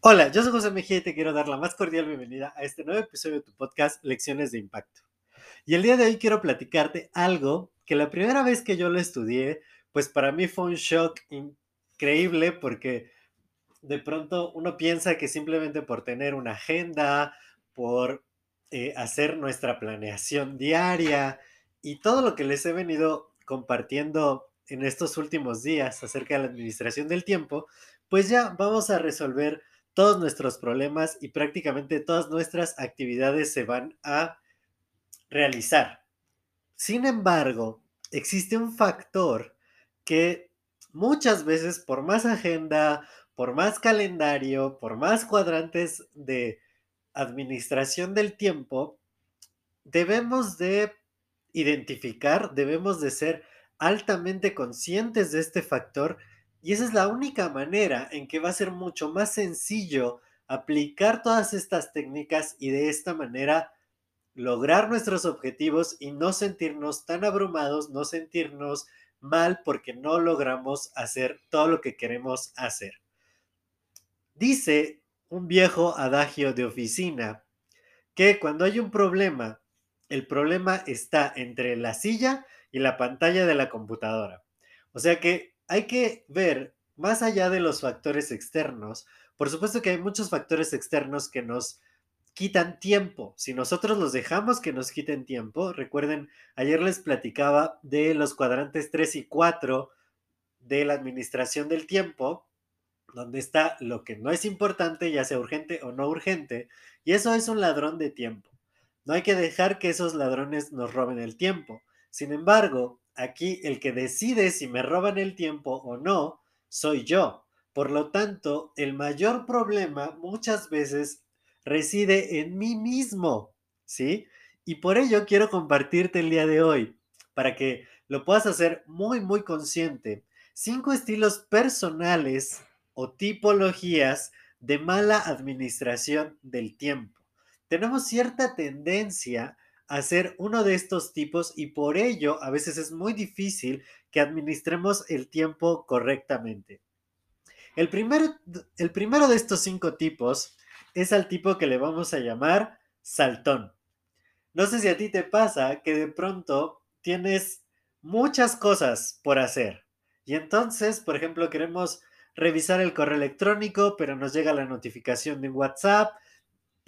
Hola, yo soy José Mejía y te quiero dar la más cordial bienvenida a este nuevo episodio de tu podcast Lecciones de Impacto. Y el día de hoy quiero platicarte algo que la primera vez que yo lo estudié, pues para mí fue un shock increíble porque de pronto uno piensa que simplemente por tener una agenda, por eh, hacer nuestra planeación diaria y todo lo que les he venido compartiendo en estos últimos días acerca de la administración del tiempo, pues ya vamos a resolver todos nuestros problemas y prácticamente todas nuestras actividades se van a realizar. Sin embargo, existe un factor que muchas veces por más agenda, por más calendario, por más cuadrantes de administración del tiempo, debemos de identificar, debemos de ser altamente conscientes de este factor y esa es la única manera en que va a ser mucho más sencillo aplicar todas estas técnicas y de esta manera lograr nuestros objetivos y no sentirnos tan abrumados, no sentirnos mal porque no logramos hacer todo lo que queremos hacer. Dice un viejo adagio de oficina que cuando hay un problema, el problema está entre la silla y la pantalla de la computadora. O sea que hay que ver más allá de los factores externos. Por supuesto que hay muchos factores externos que nos quitan tiempo. Si nosotros los dejamos que nos quiten tiempo, recuerden, ayer les platicaba de los cuadrantes 3 y 4 de la administración del tiempo, donde está lo que no es importante, ya sea urgente o no urgente, y eso es un ladrón de tiempo. No hay que dejar que esos ladrones nos roben el tiempo. Sin embargo, aquí el que decide si me roban el tiempo o no soy yo. Por lo tanto, el mayor problema muchas veces reside en mí mismo, ¿sí? Y por ello quiero compartirte el día de hoy, para que lo puedas hacer muy, muy consciente, cinco estilos personales o tipologías de mala administración del tiempo. Tenemos cierta tendencia hacer uno de estos tipos y por ello a veces es muy difícil que administremos el tiempo correctamente. El, el primero de estos cinco tipos es al tipo que le vamos a llamar saltón. No sé si a ti te pasa que de pronto tienes muchas cosas por hacer y entonces, por ejemplo, queremos revisar el correo electrónico, pero nos llega la notificación de WhatsApp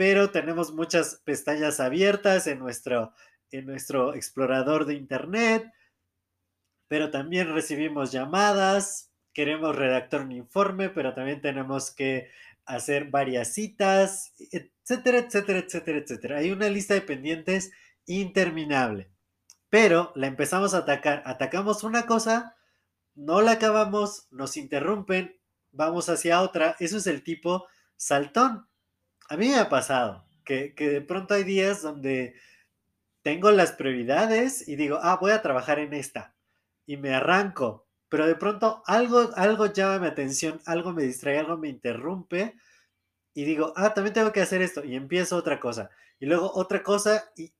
pero tenemos muchas pestañas abiertas en nuestro, en nuestro explorador de Internet, pero también recibimos llamadas, queremos redactar un informe, pero también tenemos que hacer varias citas, etcétera, etcétera, etcétera, etcétera. Hay una lista de pendientes interminable, pero la empezamos a atacar, atacamos una cosa, no la acabamos, nos interrumpen, vamos hacia otra, eso es el tipo saltón. A mí me ha pasado que, de pronto hay días donde tengo las prioridades y digo, ah, voy a trabajar en esta. Y me arranco. Pero de pronto algo, algo llama mi atención, algo me distrae, algo me interrumpe. Y digo, ah, también tengo que hacer esto. Y empiezo otra cosa. Y luego otra cosa. Y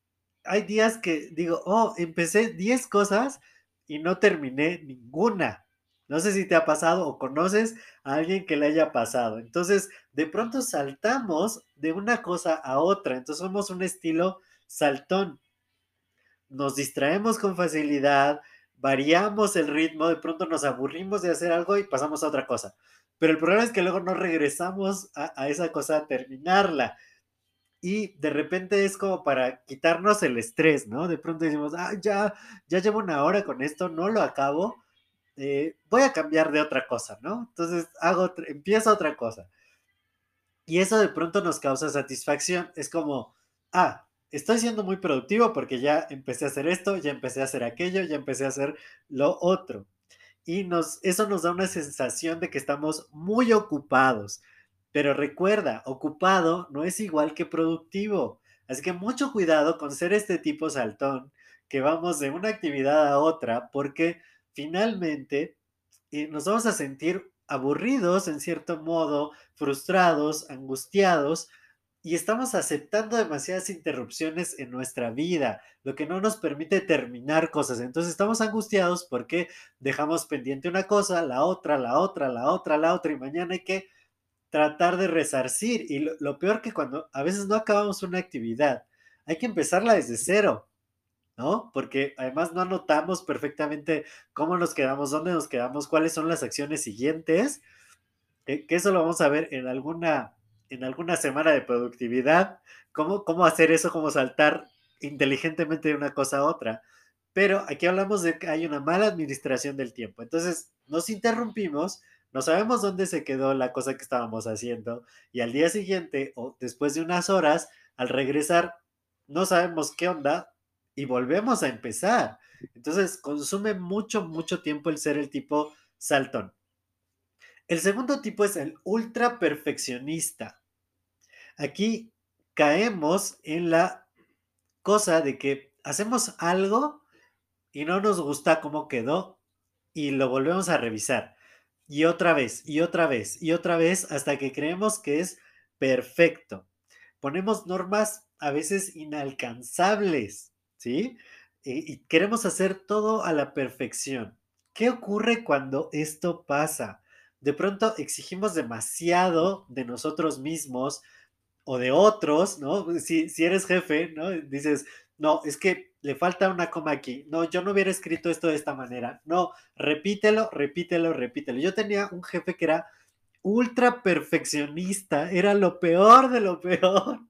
hay días que digo, oh, empecé 10 cosas y no terminé ninguna. No sé si te ha pasado o conoces a alguien que le haya pasado. Entonces, de pronto saltamos de una cosa a otra. Entonces, somos un estilo saltón. Nos distraemos con facilidad, variamos el ritmo, de pronto nos aburrimos de hacer algo y pasamos a otra cosa. Pero el problema es que luego no regresamos a, esa cosa a terminarla. Y de repente es como para quitarnos el estrés, ¿no? De pronto decimos, ah, ya, ya llevo una hora con esto, no lo acabo eh, voy a cambiar de otra cosa, ¿no? Entonces hago, empiezo otra cosa. Y eso de pronto nos causa satisfacción. Es como, ah, estoy siendo muy productivo porque ya empecé a hacer esto, ya empecé a hacer aquello, ya empecé a hacer lo otro. y nos, eso nos da una sensación de que estamos muy ocupados. Pero recuerda, ocupado no es igual que productivo. Así que mucho cuidado con ser este tipo saltón que vamos de una actividad a otra porque finalmente eh, nos vamos a sentir aburridos en cierto modo, frustrados, angustiados y estamos aceptando demasiadas interrupciones en nuestra vida, lo que no nos permite terminar cosas. Entonces estamos angustiados porque dejamos pendiente una cosa, la otra, la otra, la otra, la otra, y mañana hay que tratar de resarcir. Y lo, peor que cuando a veces no acabamos una actividad, hay que empezarla desde cero. ¿No? Porque además no anotamos perfectamente cómo nos quedamos, dónde nos quedamos, cuáles son las acciones siguientes, que eso lo vamos a ver en alguna en alguna semana de productividad, cómo, cómo hacer eso, cómo saltar inteligentemente de una cosa a otra. Pero aquí hablamos de que hay una mala administración del tiempo. Entonces, nos interrumpimos, no sabemos dónde se quedó la cosa que estábamos haciendo y al día siguiente o después de unas horas, al regresar, no sabemos qué onda y volvemos a empezar. Entonces, consume mucho, mucho tiempo el ser el tipo saltón. El segundo tipo es el ultra perfeccionista. Aquí caemos en la cosa de que hacemos algo y no nos gusta cómo quedó y lo volvemos a revisar. Y otra vez, y otra vez, y otra vez hasta que creemos que es perfecto. Ponemos normas a veces inalcanzables, ¿sí? Y, queremos hacer todo a la perfección. ¿Qué ocurre cuando esto pasa? De pronto exigimos demasiado de nosotros mismos, o de otros, ¿no? Si, si eres jefe, ¿no? Dices, no, es que le falta una coma aquí. No, yo no hubiera escrito esto de esta manera. No, repítelo, repítelo, repítelo. Yo tenía un jefe que era ultra perfeccionista, era lo peor de lo peor,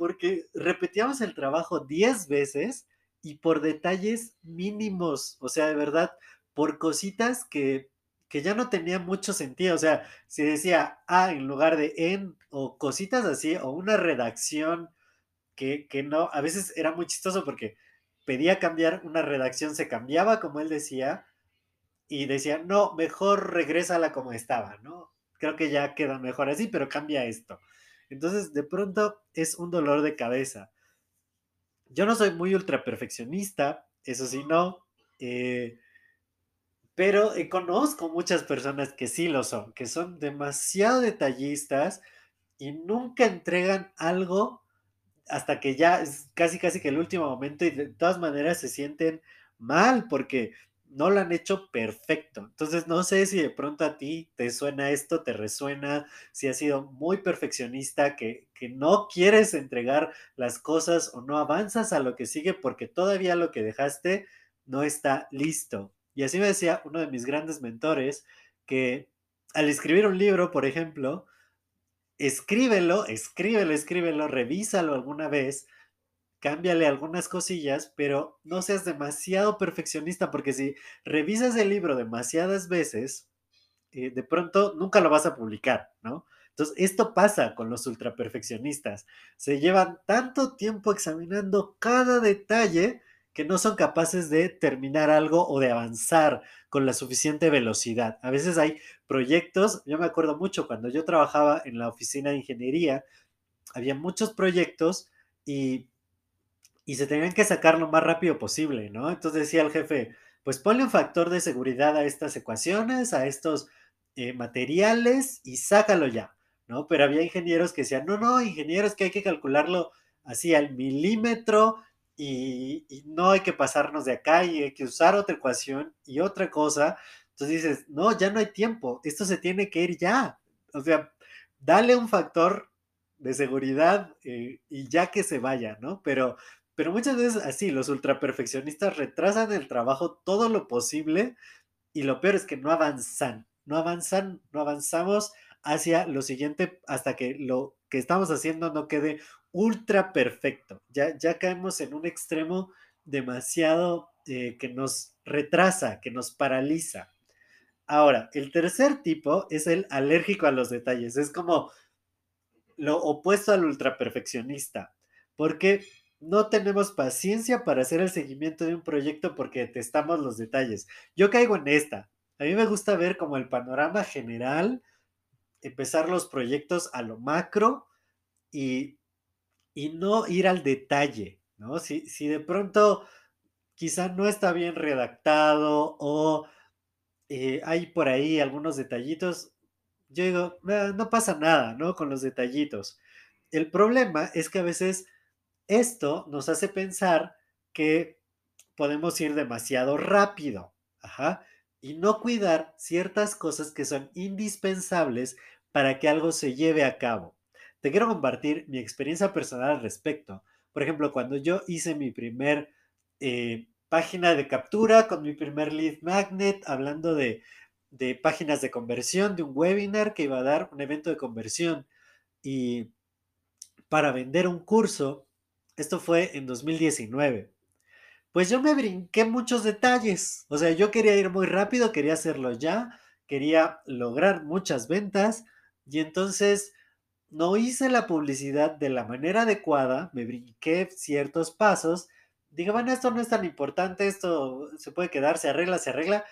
porque repetíamos el trabajo 10 veces y por detalles mínimos, o sea, de verdad, por cositas que que ya no tenía mucho sentido. O sea, si decía A en lugar de en o cositas así, o una redacción que, que no, a veces era muy chistoso porque pedía cambiar una redacción, se cambiaba como él decía, y decía, no, mejor regrésala como estaba, ¿no? Creo que ya queda mejor así, pero cambia esto. Entonces, de pronto es un dolor de cabeza. Yo no soy muy ultra perfeccionista, eso sí, no. Eh, pero eh, conozco muchas personas que sí lo son, que son demasiado detallistas y nunca entregan algo hasta que ya es casi casi que el último momento y de todas maneras se sienten mal porque no lo han hecho perfecto. Entonces no sé si de pronto a ti te suena esto, te resuena, si has sido muy perfeccionista, que, que no quieres entregar las cosas o no avanzas a lo que sigue porque todavía lo que dejaste no está listo. Y así me decía uno de mis grandes mentores que al escribir un libro, por ejemplo, escríbelo, escríbelo, escríbelo, revísalo alguna vez, cámbiale algunas cosillas, pero no seas demasiado perfeccionista, porque si revisas el libro demasiadas veces, eh, de pronto nunca lo vas a publicar, ¿no? Entonces, esto pasa con los ultraperfeccionistas. Se llevan tanto tiempo examinando cada detalle que no son capaces de terminar algo o de avanzar con la suficiente velocidad. A veces hay proyectos, yo me acuerdo mucho cuando yo trabajaba en la oficina de ingeniería, había muchos proyectos y, y se tenían que sacar lo más rápido posible, ¿no? Entonces decía el jefe, pues ponle un factor de seguridad a estas ecuaciones, a estos eh, materiales y sácalo ya, ¿no? Pero había ingenieros que decían, no, no, ingenieros que hay que calcularlo así al milímetro y, no hay que pasarnos de acá y hay que usar otra ecuación y otra cosa. Entonces dices, no, ya no hay tiempo, esto se tiene que ir ya. O sea, dale un factor de seguridad eh, y ya que se vaya, ¿no? Pero, pero muchas veces así, los ultraperfeccionistas retrasan el trabajo todo lo posible y lo peor es que no avanzan, no avanzan, no avanzamos hacia lo siguiente hasta que lo que estamos haciendo no quede ultra perfecto. Ya, ya caemos en un extremo demasiado eh, que nos retrasa, que nos paraliza. Ahora, el tercer tipo es el alérgico a los detalles. Es como lo opuesto al ultra perfeccionista, porque no tenemos paciencia para hacer el seguimiento de un proyecto porque detestamos los detalles. Yo caigo en esta. A mí me gusta ver como el panorama general, empezar los proyectos a lo macro y, y no ir al detalle, ¿no? Si, si de pronto quizá no está bien redactado o eh, hay por ahí algunos detallitos, yo digo, "Ah, no pasa nada, ¿no? Con los detallitos. El problema es que a veces esto nos hace pensar que podemos ir demasiado rápido, y no cuidar ciertas cosas que son indispensables para que algo se lleve a cabo. Te quiero compartir mi experiencia personal al respecto. Por ejemplo, cuando yo hice mi primer eh, página de captura con mi primer lead magnet, hablando de páginas de conversión, de un webinar que iba a dar un evento de conversión y para vender un curso, esto fue en 2019. Pues yo me brinqué muchos detalles. O sea, yo quería ir muy rápido, quería hacerlo ya, quería lograr muchas ventas y entonces no hice la publicidad de la manera adecuada, me brinqué ciertos pasos. Dije, bueno, esto no es tan importante, esto se puede quedar, se arregla, se arregla.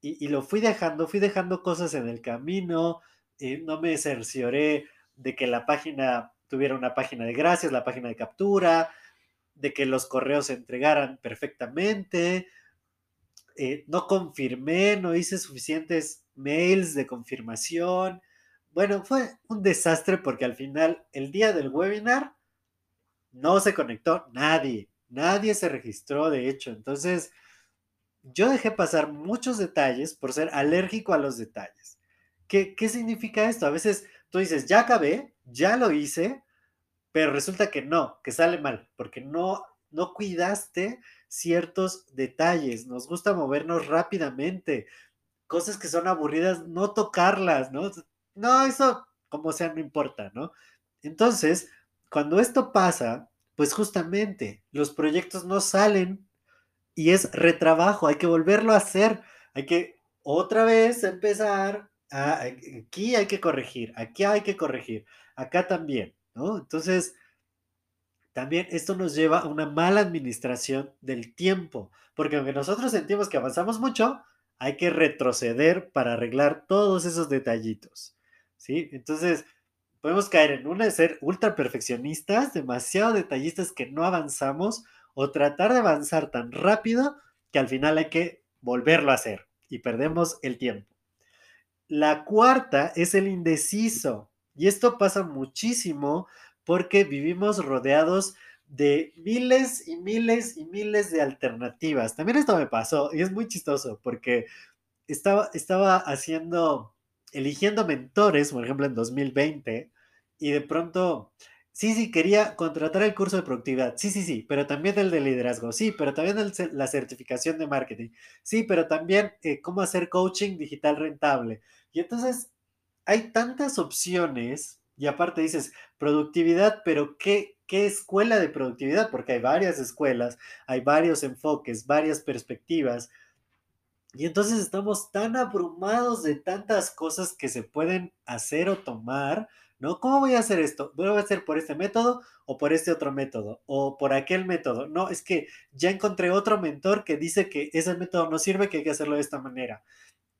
Y, lo fui dejando, fui dejando cosas en el camino, eh, no me cercioré de que la página tuviera una página de gracias, la página de captura, de que los correos se entregaran perfectamente. Eh, no confirmé, no hice suficientes mails de confirmación. Bueno, fue un desastre porque al final, el día del webinar, no se conectó nadie, nadie se registró, de hecho. Entonces, yo dejé pasar muchos detalles por ser alérgico a los detalles. ¿Qué, qué significa esto? A veces tú dices, ya acabé, ya lo hice, pero resulta que no, que sale mal, porque no, no cuidaste ciertos detalles. Nos gusta movernos rápidamente. Cosas que son aburridas, no tocarlas, ¿no? No, eso como sea, no importa, ¿no? Entonces, cuando esto pasa, pues justamente los proyectos no salen y es retrabajo, hay que volverlo a hacer, hay que otra vez empezar, aquí hay que corregir, aquí hay que corregir, acá también. Entonces, también esto nos lleva a una mala administración del tiempo, porque aunque nosotros sentimos que avanzamos mucho, hay que retroceder para arreglar todos esos detallitos, ¿sí? Entonces, podemos caer en una de ser ultra perfeccionistas, demasiado detallistas que no avanzamos, o tratar de avanzar tan rápido que al final hay que volverlo a hacer y perdemos el tiempo. La cuarta es el indeciso. Y esto pasa muchísimo porque vivimos rodeados de miles y miles y miles de alternativas. También esto me pasó y es muy chistoso porque estaba, estaba haciendo, eligiendo mentores, por ejemplo, en 2020, y de pronto, sí, sí, quería contratar el curso de productividad, sí, sí, sí, pero también el de liderazgo, sí, pero también el, la certificación de marketing, sí, pero también eh, cómo hacer coaching digital rentable. Y entonces hay tantas opciones y aparte dices productividad, pero ¿qué, ¿qué escuela de productividad? Porque hay varias escuelas, hay varios enfoques, varias perspectivas. Y entonces estamos tan abrumados de tantas cosas que se pueden hacer o tomar, ¿no? ¿Cómo voy a hacer esto? ¿Voy a hacer por este método o por este otro método? ¿O por aquel método? No, es que ya encontré otro mentor que dice que ese método no sirve, que hay que hacerlo de esta manera.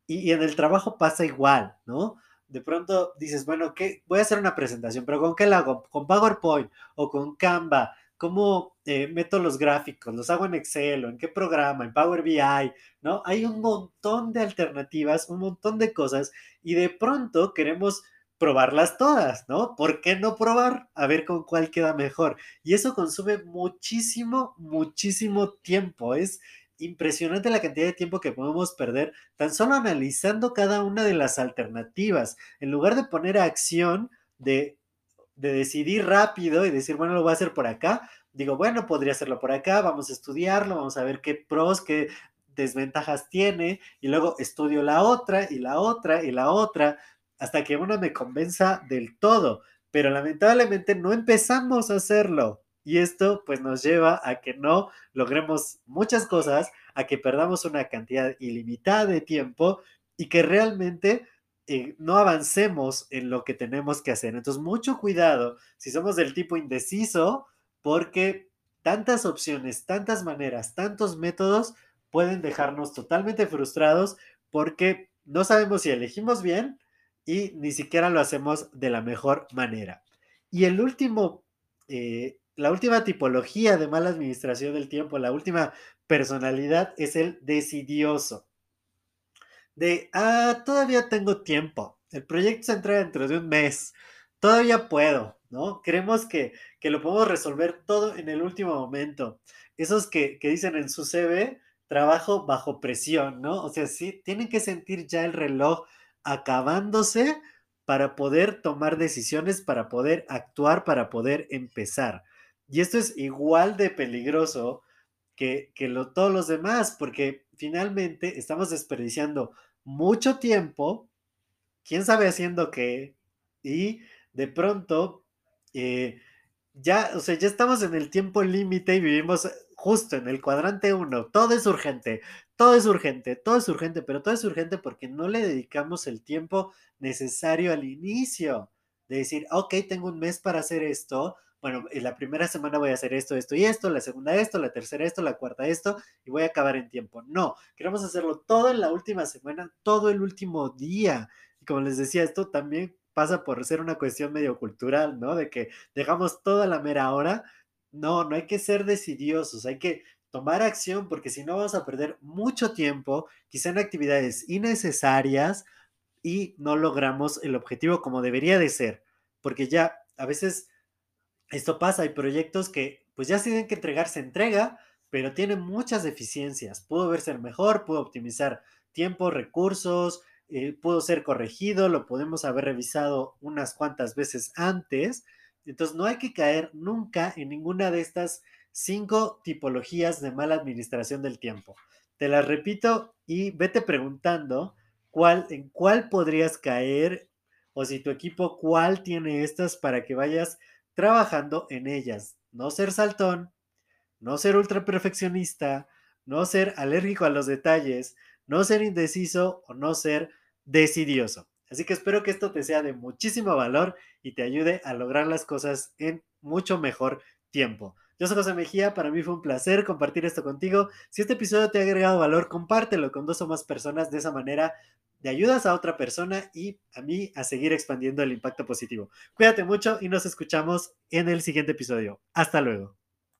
Y, y en el trabajo pasa igual, ¿no? De pronto dices, bueno, ¿qué? voy a hacer una presentación, pero ¿con qué la hago? ¿Con PowerPoint o con Canva? ¿Cómo eh, meto los gráficos? ¿Los hago en Excel o en qué programa? ¿En Power BI? ¿No? Hay un montón de alternativas, un montón de cosas y de pronto queremos probarlas todas, ¿no? ¿Por qué no probar? A ver con cuál queda mejor. Y eso consume muchísimo, muchísimo tiempo. Es, impresionante la cantidad de tiempo que podemos perder tan solo analizando cada una de las alternativas. En lugar de poner acción, de, de decidir rápido y decir, bueno, lo voy a hacer por acá, digo, bueno, podría hacerlo por acá, vamos a estudiarlo, vamos a ver qué pros, qué desventajas tiene, y luego estudio la otra y la otra y la otra, hasta que una me convenza del todo. Pero lamentablemente no empezamos a hacerlo. Y esto pues nos lleva a que no logremos muchas cosas, a que perdamos una cantidad ilimitada de tiempo y que realmente eh, no avancemos en lo que tenemos que hacer. Entonces, mucho cuidado si somos del tipo indeciso, porque tantas opciones, tantas maneras, tantos métodos pueden dejarnos totalmente frustrados porque no sabemos si elegimos bien y ni siquiera lo hacemos de la mejor manera. Y el último, eh, la última tipología de mala administración del tiempo, la última personalidad es el decidioso. De, ah, todavía tengo tiempo. El proyecto se entra dentro de un mes. Todavía puedo, ¿no? Creemos que, que lo podemos resolver todo en el último momento. Esos que, que dicen en su CV, trabajo bajo presión, ¿no? O sea, sí, tienen que sentir ya el reloj acabándose para poder tomar decisiones, para poder actuar, para poder empezar. Y esto es igual de peligroso que, que lo, todos los demás, porque finalmente estamos desperdiciando mucho tiempo, quién sabe haciendo qué, y de pronto eh, ya, o sea, ya estamos en el tiempo límite y vivimos justo en el cuadrante 1, todo es urgente, todo es urgente, todo es urgente, pero todo es urgente porque no le dedicamos el tiempo necesario al inicio de decir, ok, tengo un mes para hacer esto, bueno, en la primera semana voy a hacer esto, esto y esto, la segunda esto, la tercera esto, la cuarta esto, y voy a acabar en tiempo. No, queremos hacerlo todo en la última semana, todo el último día. Y como les decía, esto también pasa por ser una cuestión medio cultural, ¿no? De que dejamos toda la mera hora no, no hay que ser decidiosos, hay que tomar acción porque si no vamos a perder mucho tiempo, quizá en actividades innecesarias y no logramos el objetivo como debería de ser, porque ya a veces esto pasa, hay proyectos que pues ya se tienen que entregar, se entrega, pero tiene muchas deficiencias, pudo verse mejor, pudo optimizar tiempo, recursos, eh, pudo ser corregido, lo podemos haber revisado unas cuantas veces antes, entonces, no hay que caer nunca en ninguna de estas cinco tipologías de mala administración del tiempo. Te las repito y vete preguntando cuál, en cuál podrías caer o si tu equipo cuál tiene estas para que vayas trabajando en ellas. No ser saltón, no ser ultra perfeccionista, no ser alérgico a los detalles, no ser indeciso o no ser decidioso. Así que espero que esto te sea de muchísimo valor y te ayude a lograr las cosas en mucho mejor tiempo. Yo soy José Mejía, para mí fue un placer compartir esto contigo. Si este episodio te ha agregado valor, compártelo con dos o más personas. De esa manera te ayudas a otra persona y a mí a seguir expandiendo el impacto positivo. Cuídate mucho y nos escuchamos en el siguiente episodio. Hasta luego.